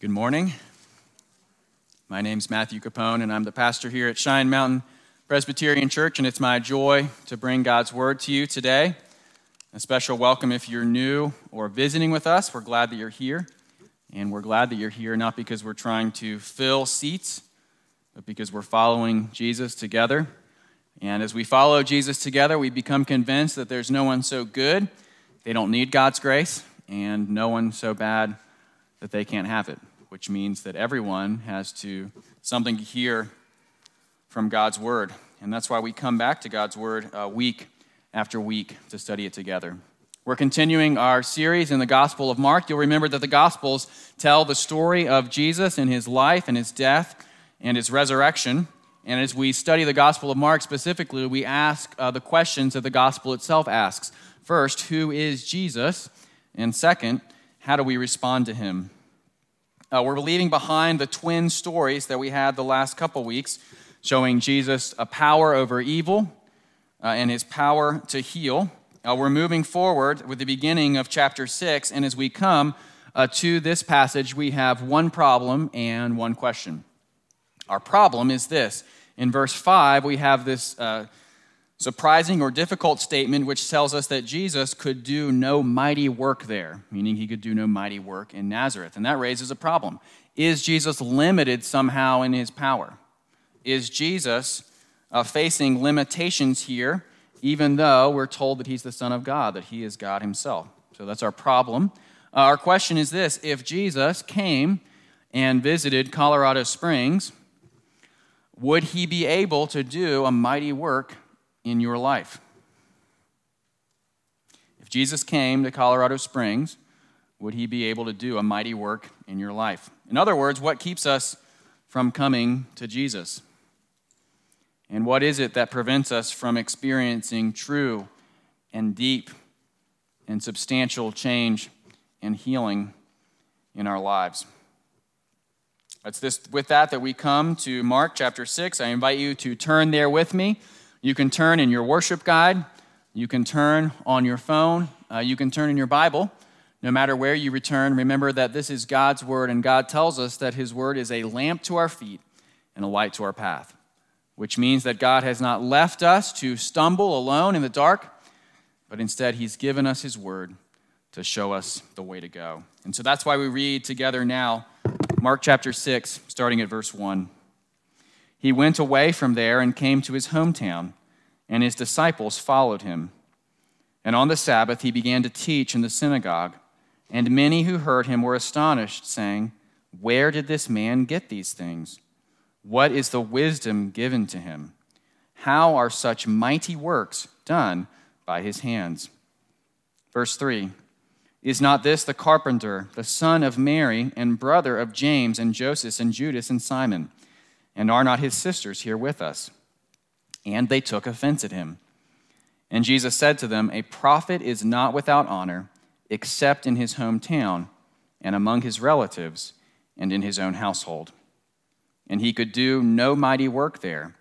Good morning. My name's Matthew Capone, and I'm the pastor here at Cheyenne Mountain Presbyterian Church, and it's my joy to bring God's word to you today. A special welcome if you're new or visiting with us. We're glad that you're here, and we're glad that you're here not because we're trying to fill seats, but because we're following Jesus together. And as we follow Jesus together, we become convinced that there's no one so good they don't need God's grace, and no one so bad that they can't have it which means that everyone has to something to hear from God's word. And that's why we come back to God's word uh, week after week to study it together. We're continuing our series in the Gospel of Mark. You'll remember that the Gospels tell the story of Jesus and his life and his death and his resurrection. And as we study the Gospel of Mark specifically, we ask uh, the questions that the Gospel itself asks. First, who is Jesus? And second, how do we respond to him? Uh, we're leaving behind the twin stories that we had the last couple weeks, showing Jesus a power over evil uh, and his power to heal. Uh, we're moving forward with the beginning of chapter 6, and as we come uh, to this passage, we have one problem and one question. Our problem is this. In verse 5, we have this uh, surprising or difficult statement which tells us that Jesus could do no mighty work there, meaning he could do no mighty work in Nazareth. And that raises a problem. Is Jesus limited somehow in his power? Is Jesus uh, facing limitations here, even though we're told that he's the Son of God, that he is God himself? So that's our problem. Uh, our question is this if Jesus came and visited Colorado Springs, would he be able to do a mighty work in your life. If Jesus came to Colorado Springs, would he be able to do a mighty work in your life? In other words, what keeps us from coming to Jesus? And what is it that prevents us from experiencing true and deep and substantial change and healing in our lives? It's this, with that that we come to Mark chapter 6. I invite you to turn there with me. You can turn in your worship guide, you can turn on your phone, uh, you can turn in your Bible. No matter where you return, remember that this is God's word, and God tells us that His word is a lamp to our feet and a light to our path, which means that God has not left us to stumble alone in the dark, but instead He's given us His word to show us the way to go. And so that's why we read together now Mark chapter 6, starting at verse 1. He went away from there and came to his hometown, and his disciples followed him. And on the Sabbath he began to teach in the synagogue, and many who heard him were astonished, saying, Where did this man get these things? What is the wisdom given to him? How are such mighty works done by his hands? Verse 3 Is not this the carpenter, the son of Mary, and brother of James and Joseph and Judas and Simon? And are not his sisters here with us? And they took offense at him. And Jesus said to them, A prophet is not without honor except in his hometown and among his relatives and in his own household. And he could do no mighty work there,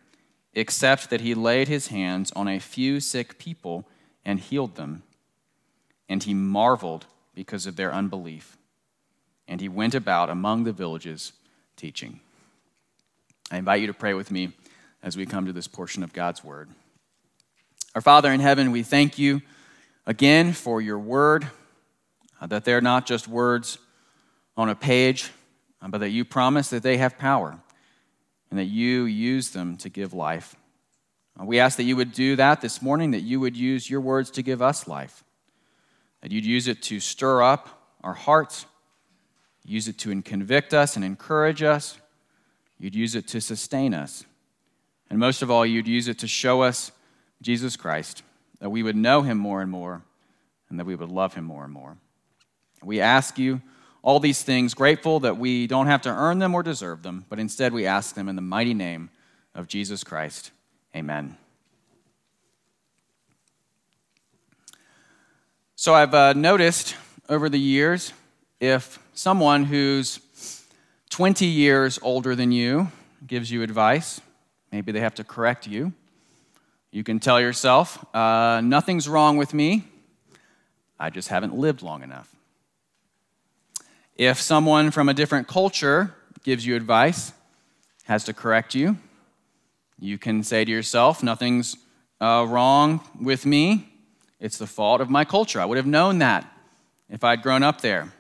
except that he laid his hands on a few sick people and healed them. And he marveled because of their unbelief. And he went about among the villages teaching. I invite you to pray with me as we come to this portion of God's Word. Our Father in heaven, we thank you again for your Word, uh, that they're not just words on a page, uh, but that you promise that they have power and that you use them to give life. Uh, we ask that you would do that this morning, that you would use your words to give us life, that you'd use it to stir up our hearts, use it to convict us and encourage us You'd use it to sustain us. And most of all, you'd use it to show us Jesus Christ, that we would know him more and more, and that we would love him more and more. We ask you all these things, grateful that we don't have to earn them or deserve them, but instead we ask them in the mighty name of Jesus Christ. Amen. So I've uh, noticed over the years if someone who's 20 years older than you gives you advice. Maybe they have to correct you. You can tell yourself, uh, nothing's wrong with me. I just haven't lived long enough. If someone from a different culture gives you advice, has to correct you, you can say to yourself, Nothing's uh, wrong with me. It's the fault of my culture. I would have known that if I'd grown up there.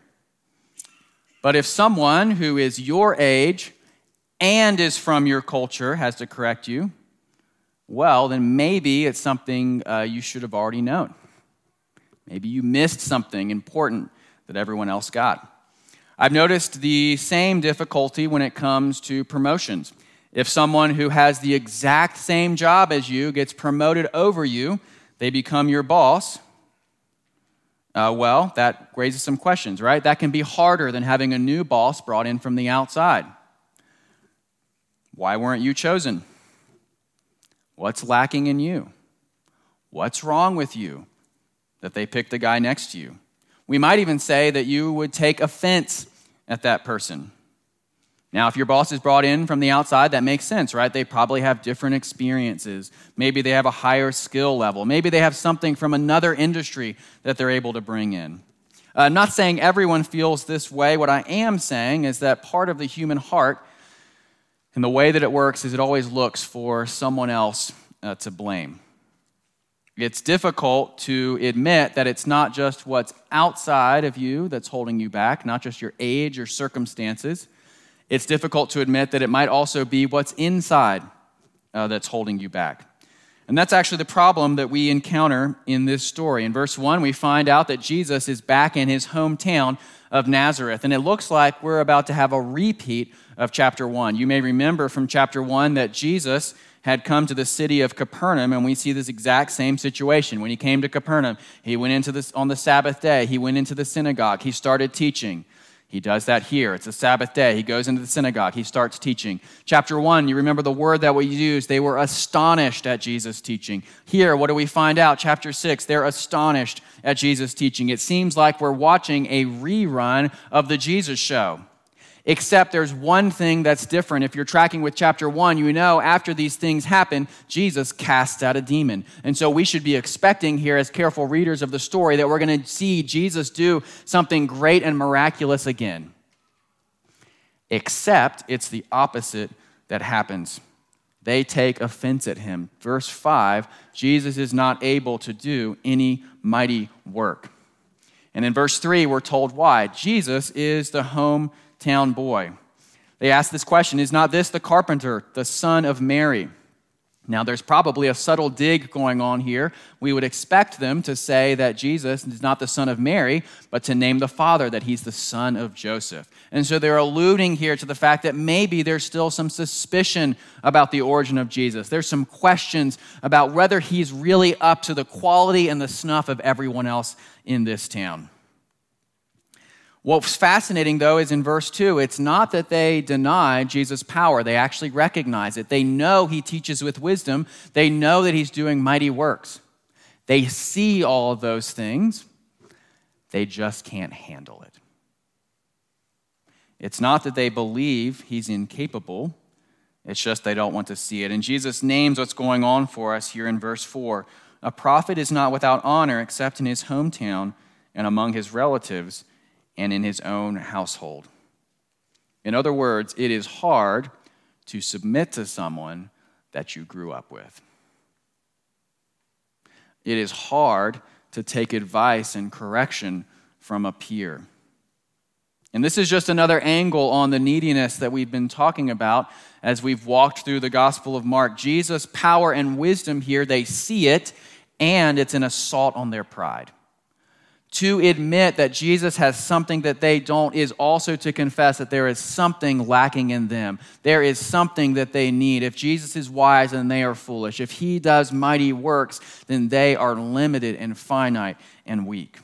But if someone who is your age and is from your culture has to correct you, well, then maybe it's something uh, you should have already known. Maybe you missed something important that everyone else got. I've noticed the same difficulty when it comes to promotions. If someone who has the exact same job as you gets promoted over you, they become your boss. Uh, well, that raises some questions, right? That can be harder than having a new boss brought in from the outside. Why weren't you chosen? What's lacking in you? What's wrong with you that they picked the guy next to you? We might even say that you would take offense at that person. Now, if your boss is brought in from the outside, that makes sense, right? They probably have different experiences. Maybe they have a higher skill level. Maybe they have something from another industry that they're able to bring in. Uh, I'm not saying everyone feels this way. What I am saying is that part of the human heart and the way that it works is it always looks for someone else uh, to blame. It's difficult to admit that it's not just what's outside of you that's holding you back, not just your age or circumstances. It's difficult to admit that it might also be what's inside uh, that's holding you back. And that's actually the problem that we encounter in this story. In verse 1, we find out that Jesus is back in his hometown of Nazareth. And it looks like we're about to have a repeat of chapter 1. You may remember from chapter 1 that Jesus had come to the city of Capernaum, and we see this exact same situation. When he came to Capernaum, he went into this on the Sabbath day, he went into the synagogue, he started teaching. He does that here. It's a Sabbath day. He goes into the synagogue. He starts teaching. Chapter 1, you remember the word that we used. They were astonished at Jesus' teaching. Here, what do we find out? Chapter 6, they're astonished at Jesus' teaching. It seems like we're watching a rerun of the Jesus show. Except there's one thing that's different. If you're tracking with chapter one, you know after these things happen, Jesus casts out a demon. And so we should be expecting here, as careful readers of the story, that we're going to see Jesus do something great and miraculous again. Except it's the opposite that happens. They take offense at him. Verse 5 Jesus is not able to do any mighty work. And in verse 3, we're told why. Jesus is the home town boy. They ask this question Is not this the carpenter, the son of Mary? Now, there's probably a subtle dig going on here. We would expect them to say that Jesus is not the son of Mary, but to name the father, that he's the son of Joseph. And so they're alluding here to the fact that maybe there's still some suspicion about the origin of Jesus. There's some questions about whether he's really up to the quality and the snuff of everyone else in this town. What's fascinating, though, is in verse 2, it's not that they deny Jesus' power. They actually recognize it. They know he teaches with wisdom, they know that he's doing mighty works. They see all of those things, they just can't handle it. It's not that they believe he's incapable, it's just they don't want to see it. And Jesus names what's going on for us here in verse 4. A prophet is not without honor except in his hometown and among his relatives and in his own household. In other words, it is hard to submit to someone that you grew up with. It is hard to take advice and correction from a peer. And this is just another angle on the neediness that we've been talking about as we've walked through the Gospel of Mark. Jesus' power and wisdom here, they see it, and it's an assault on their pride to admit that Jesus has something that they don't is also to confess that there is something lacking in them. There is something that they need. If Jesus is wise, then they are foolish. If he does mighty works, then they are limited and finite and weak.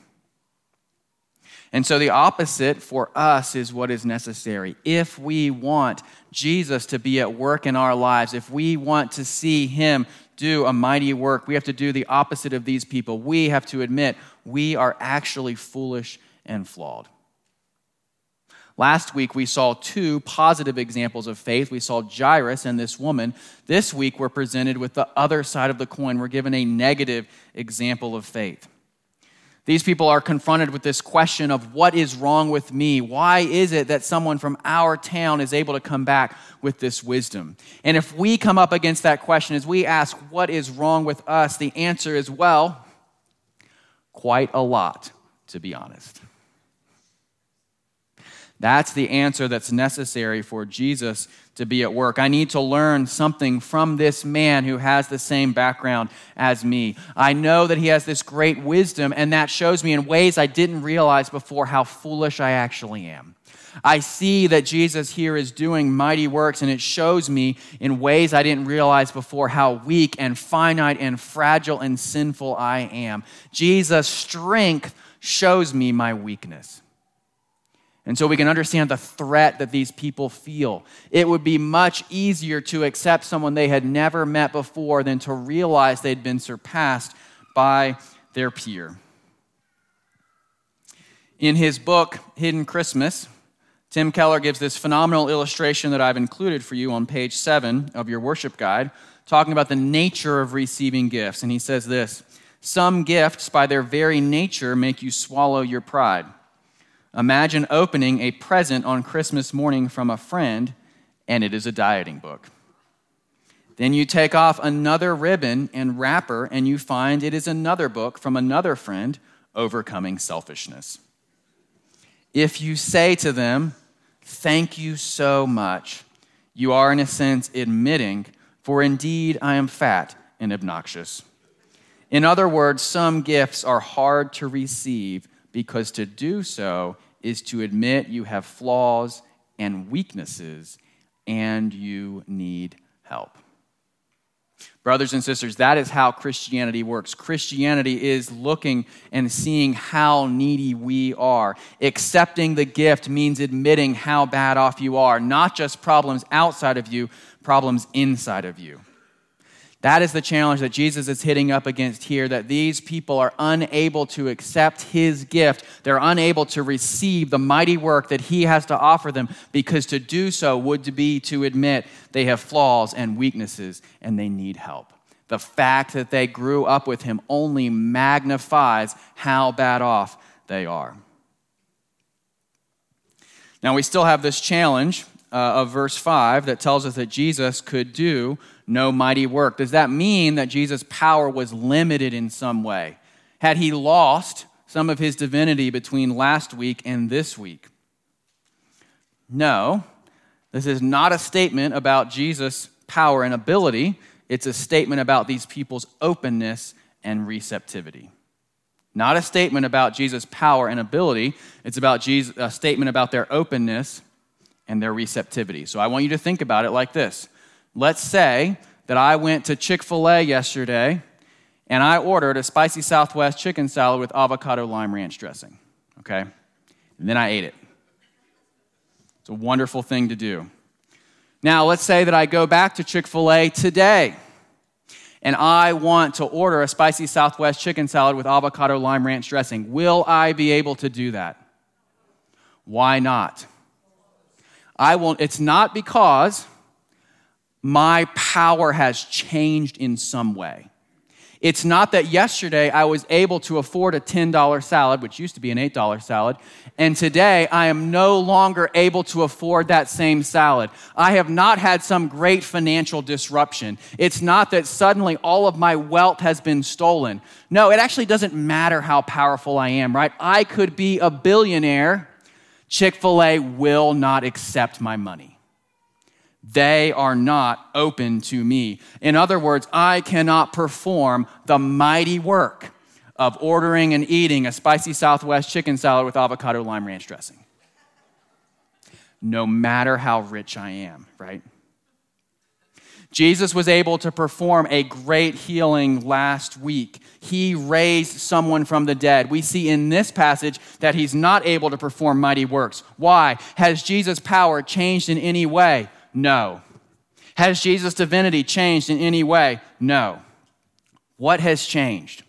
And so the opposite for us is what is necessary. If we want Jesus to be at work in our lives, if we want to see him do a mighty work, we have to do the opposite of these people. We have to admit we are actually foolish and flawed. Last week, we saw two positive examples of faith. We saw Jairus and this woman. This week, we're presented with the other side of the coin. We're given a negative example of faith. These people are confronted with this question of what is wrong with me? Why is it that someone from our town is able to come back with this wisdom? And if we come up against that question, as we ask, what is wrong with us? The answer is, well, quite a lot, to be honest. That's the answer that's necessary for Jesus to be at work. I need to learn something from this man who has the same background as me. I know that he has this great wisdom, and that shows me in ways I didn't realize before how foolish I actually am. I see that Jesus here is doing mighty works, and it shows me in ways I didn't realize before how weak and finite and fragile and sinful I am. Jesus' strength shows me my weakness. And so we can understand the threat that these people feel. It would be much easier to accept someone they had never met before than to realize they'd been surpassed by their peer. In his book, Hidden Christmas, Tim Keller gives this phenomenal illustration that I've included for you on page seven of your worship guide, talking about the nature of receiving gifts. And he says this Some gifts, by their very nature, make you swallow your pride. Imagine opening a present on Christmas morning from a friend, and it is a dieting book. Then you take off another ribbon and wrapper, and you find it is another book from another friend, Overcoming Selfishness. If you say to them, Thank you so much, you are in a sense admitting, For indeed I am fat and obnoxious. In other words, some gifts are hard to receive because to do so is to admit you have flaws and weaknesses and you need help. Brothers and sisters, that is how Christianity works. Christianity is looking and seeing how needy we are. Accepting the gift means admitting how bad off you are, not just problems outside of you, problems inside of you. That is the challenge that Jesus is hitting up against here that these people are unable to accept his gift. They're unable to receive the mighty work that he has to offer them because to do so would be to admit they have flaws and weaknesses and they need help. The fact that they grew up with him only magnifies how bad off they are. Now, we still have this challenge uh, of verse 5 that tells us that Jesus could do no mighty work. Does that mean that Jesus' power was limited in some way? Had he lost some of his divinity between last week and this week? No. This is not a statement about Jesus' power and ability. It's a statement about these people's openness and receptivity. Not a statement about Jesus' power and ability. It's about Jesus, a statement about their openness and their receptivity. So I want you to think about it like this Let's say that I went to Chick fil A yesterday and I ordered a spicy Southwest chicken salad with avocado lime ranch dressing, okay? And then I ate it. It's a wonderful thing to do. Now, let's say that I go back to Chick fil A today and I want to order a spicy Southwest chicken salad with avocado lime ranch dressing. Will I be able to do that? Why not? I will, it's not because my power has changed in some way. It's not that yesterday I was able to afford a $10 salad, which used to be an $8 salad, and today I am no longer able to afford that same salad. I have not had some great financial disruption. It's not that suddenly all of my wealth has been stolen. No, it actually doesn't matter how powerful I am, right? I could be a billionaire. Chick fil A will not accept my money they are not open to me. In other words, I cannot perform the mighty work of ordering and eating a spicy Southwest chicken salad with avocado lime ranch dressing. No matter how rich I am, right? Jesus was able to perform a great healing last week. He raised someone from the dead. We see in this passage that he's not able to perform mighty works. Why? Has Jesus' power changed in any way? No. Has Jesus' divinity changed in any way? No. What has changed?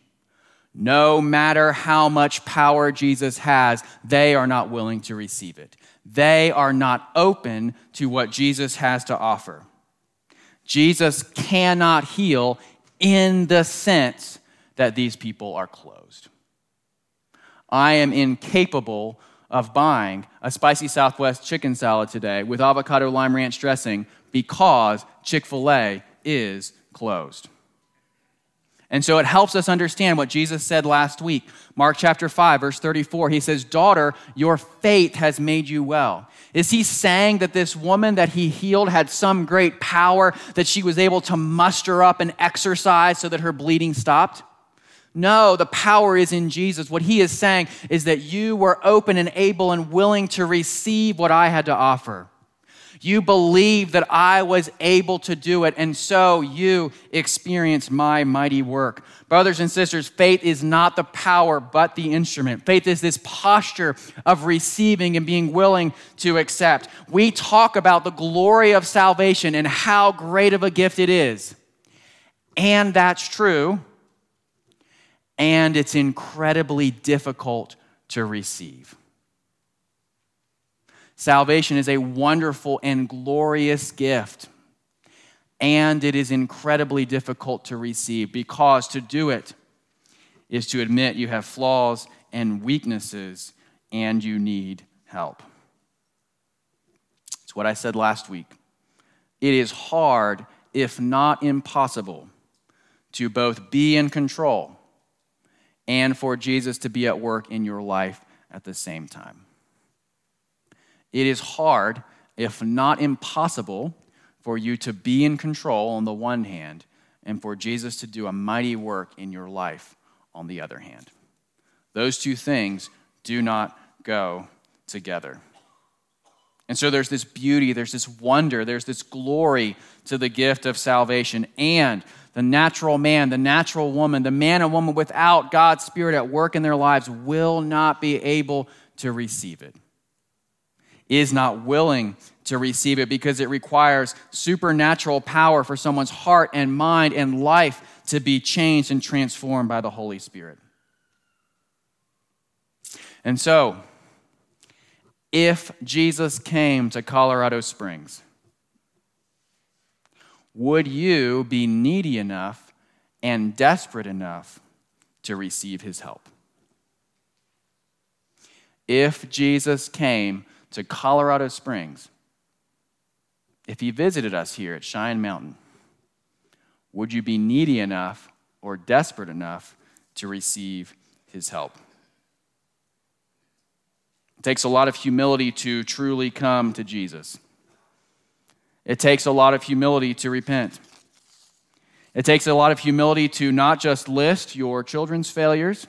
No matter how much power Jesus has, they are not willing to receive it. They are not open to what Jesus has to offer. Jesus cannot heal in the sense that these people are closed. I am incapable of buying a spicy Southwest chicken salad today with avocado lime ranch dressing because Chick fil A is closed. And so it helps us understand what Jesus said last week. Mark chapter 5, verse 34, he says, Daughter, your faith has made you well. Is he saying that this woman that he healed had some great power that she was able to muster up and exercise so that her bleeding stopped? No, the power is in Jesus. What he is saying is that you were open and able and willing to receive what I had to offer. You believed that I was able to do it, and so you experienced my mighty work. Brothers and sisters, faith is not the power, but the instrument. Faith is this posture of receiving and being willing to accept. We talk about the glory of salvation and how great of a gift it is. And that's true. And it's incredibly difficult to receive. Salvation is a wonderful and glorious gift, and it is incredibly difficult to receive because to do it is to admit you have flaws and weaknesses and you need help. It's what I said last week. It is hard, if not impossible, to both be in control and for Jesus to be at work in your life at the same time. It is hard, if not impossible, for you to be in control on the one hand and for Jesus to do a mighty work in your life on the other hand. Those two things do not go together. And so there's this beauty, there's this wonder, there's this glory to the gift of salvation. And the natural man, the natural woman, the man and woman without God's Spirit at work in their lives will not be able to receive it is not willing to receive it because it requires supernatural power for someone's heart and mind and life to be changed and transformed by the Holy Spirit. And so, if Jesus came to Colorado Springs, would you be needy enough and desperate enough to receive his help? If Jesus came to Colorado Springs, if he visited us here at Cheyenne Mountain, would you be needy enough or desperate enough to receive his help? It takes a lot of humility to truly come to Jesus. It takes a lot of humility to repent. It takes a lot of humility to not just list your children's failures,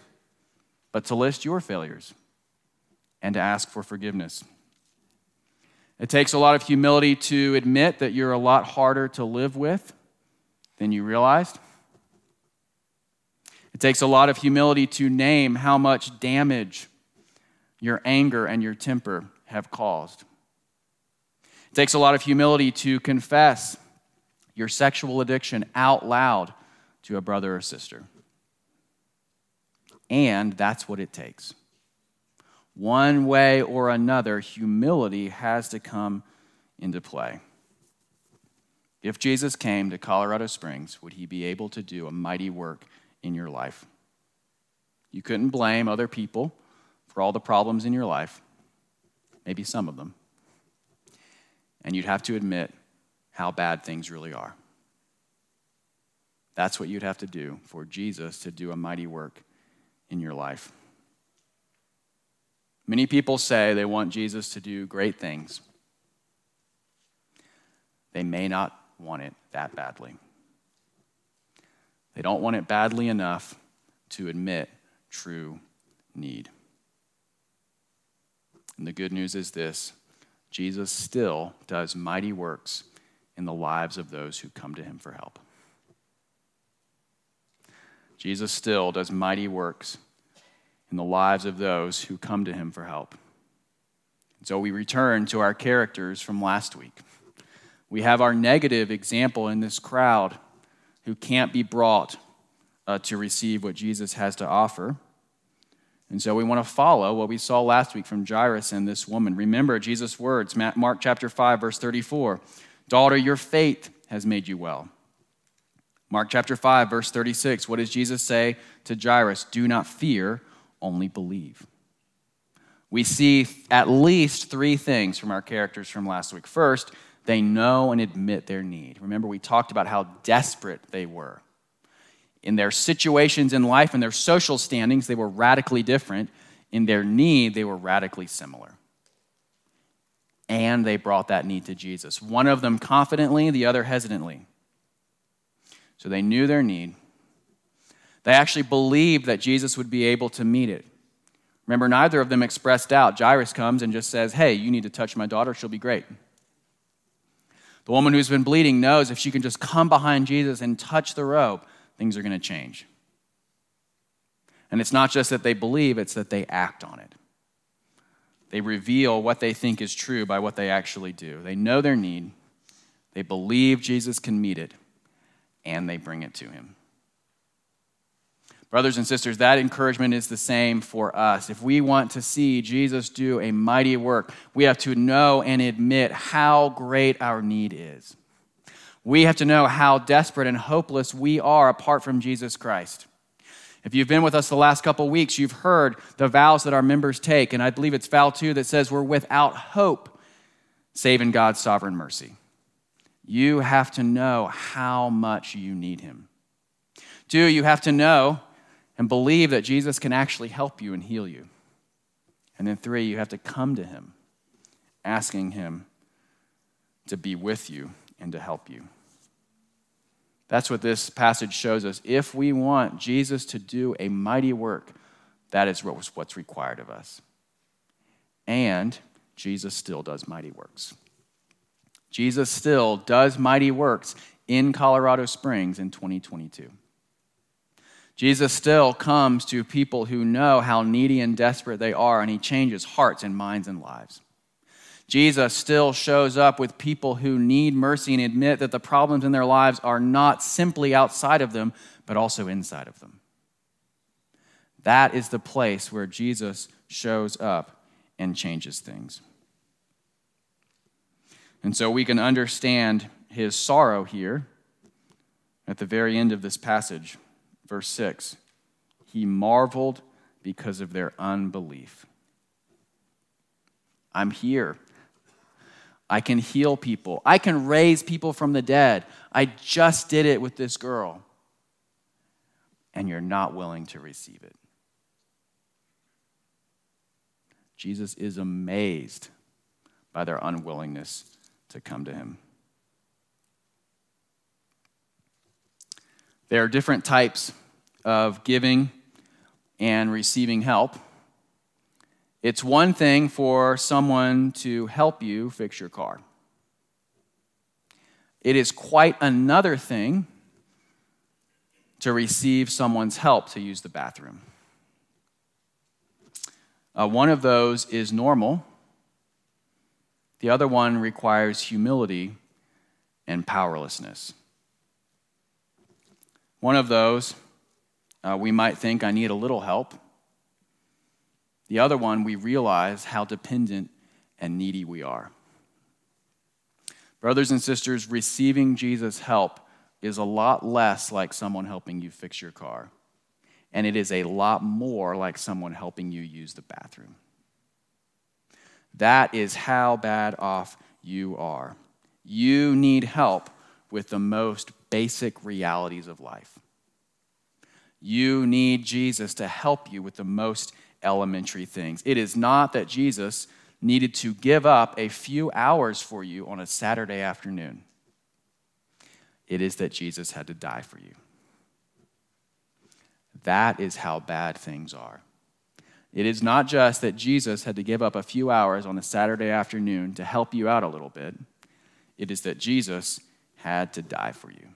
but to list your failures and to ask for forgiveness. It takes a lot of humility to admit that you're a lot harder to live with than you realized. It takes a lot of humility to name how much damage your anger and your temper have caused. It takes a lot of humility to confess your sexual addiction out loud to a brother or sister. And that's what it takes one way or another, humility has to come into play. If Jesus came to Colorado Springs, would he be able to do a mighty work in your life? You couldn't blame other people for all the problems in your life, maybe some of them. And you'd have to admit how bad things really are. That's what you'd have to do for Jesus to do a mighty work in your life. Many people say they want Jesus to do great things. They may not want it that badly. They don't want it badly enough to admit true need. And the good news is this Jesus still does mighty works in the lives of those who come to him for help. Jesus still does mighty works in the lives of those who come to him for help. So we return to our characters from last week. We have our negative example in this crowd who can't be brought uh, to receive what Jesus has to offer. And so we want to follow what we saw last week from Jairus and this woman. Remember Jesus' words, Mark chapter 5, verse 34 Daughter, your faith has made you well. Mark chapter 5, verse 36, what does Jesus say to Jairus? Do not fear only believe. we see at least three things from our characters from last week. First, they know and admit their need. Remember, we talked about how desperate they were. In their situations in life and their social standings, they were radically different. In their need, they were radically similar. And they brought that need to Jesus. One of them confidently, the other hesitantly. So they knew their need. They actually believed that Jesus would be able to meet it. Remember, neither of them expressed doubt. Jairus comes and just says, Hey, you need to touch my daughter, she'll be great. The woman who's been bleeding knows if she can just come behind Jesus and touch the robe, things are going to change. And it's not just that they believe, it's that they act on it. They reveal what they think is true by what they actually do. They know their need, they believe Jesus can meet it, and they bring it to him. Brothers and sisters, that encouragement is the same for us. If we want to see Jesus do a mighty work, we have to know and admit how great our need is. We have to know how desperate and hopeless we are apart from Jesus Christ. If you've been with us the last couple weeks, you've heard the vows that our members take, and I believe it's vow two that says we're without hope save in God's sovereign mercy. You have to know how much you need Him. Two, you have to know and believe that Jesus can actually help you and heal you. And then three, you have to come to Him, asking Him to be with you and to help you. That's what this passage shows us. If we want Jesus to do a mighty work, that is what's required of us. And Jesus still does mighty works. Jesus still does mighty works in Colorado Springs in 2022. Jesus still comes to people who know how needy and desperate they are, and he changes hearts and minds and lives. Jesus still shows up with people who need mercy and admit that the problems in their lives are not simply outside of them, but also inside of them. That is the place where Jesus shows up and changes things. And so we can understand his sorrow here at the very end of this passage. Verse 6 He marveled because of their unbelief. I'm here. I can heal people. I can raise people from the dead. I just did it with this girl. And you're not willing to receive it. Jesus is amazed by their unwillingness to come to him. There are different types of giving and receiving help. It's one thing for someone to help you fix your car. It is quite another thing to receive someone's help to use the bathroom. Uh, one of those is normal, the other one requires humility and powerlessness. One of those uh, we might think, I need a little help. The other one, we realize how dependent and needy we are. Brothers and sisters, receiving Jesus' help is a lot less like someone helping you fix your car, and it is a lot more like someone helping you use the bathroom. That is how bad off you are. You need help with the most basic realities of life. You need Jesus to help you with the most elementary things. It is not that Jesus needed to give up a few hours for you on a Saturday afternoon, it is that Jesus had to die for you. That is how bad things are. It is not just that Jesus had to give up a few hours on a Saturday afternoon to help you out a little bit, it is that Jesus had to die for you.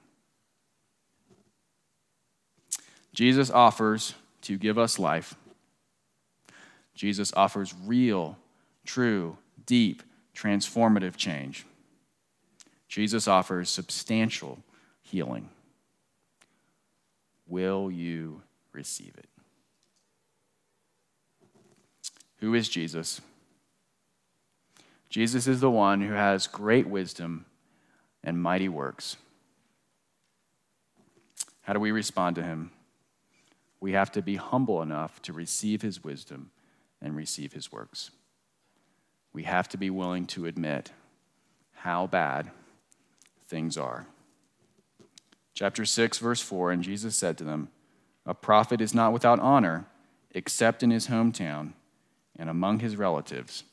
Jesus offers to give us life. Jesus offers real, true, deep, transformative change. Jesus offers substantial healing. Will you receive it? Who is Jesus? Jesus is the one who has great wisdom and mighty works. How do we respond to him? We have to be humble enough to receive his wisdom and receive his works. We have to be willing to admit how bad things are. Chapter 6, verse 4 And Jesus said to them, A prophet is not without honor except in his hometown and among his relatives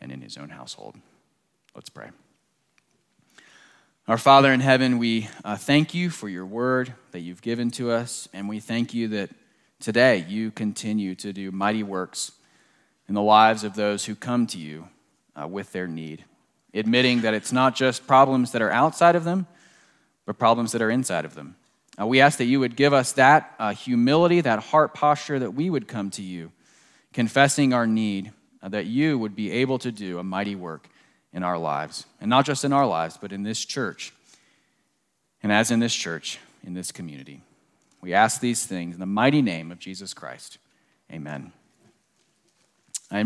and in his own household. Let's pray. Our Father in heaven, we uh, thank you for your word that you've given to us, and we thank you that today you continue to do mighty works in the lives of those who come to you uh, with their need, admitting that it's not just problems that are outside of them, but problems that are inside of them. Uh, we ask that you would give us that uh, humility, that heart posture, that we would come to you, confessing our need, uh, that you would be able to do a mighty work in our lives. And not just in our lives, but in this church. And as in this church, in this community. We ask these things in the mighty name of Jesus Christ. Amen.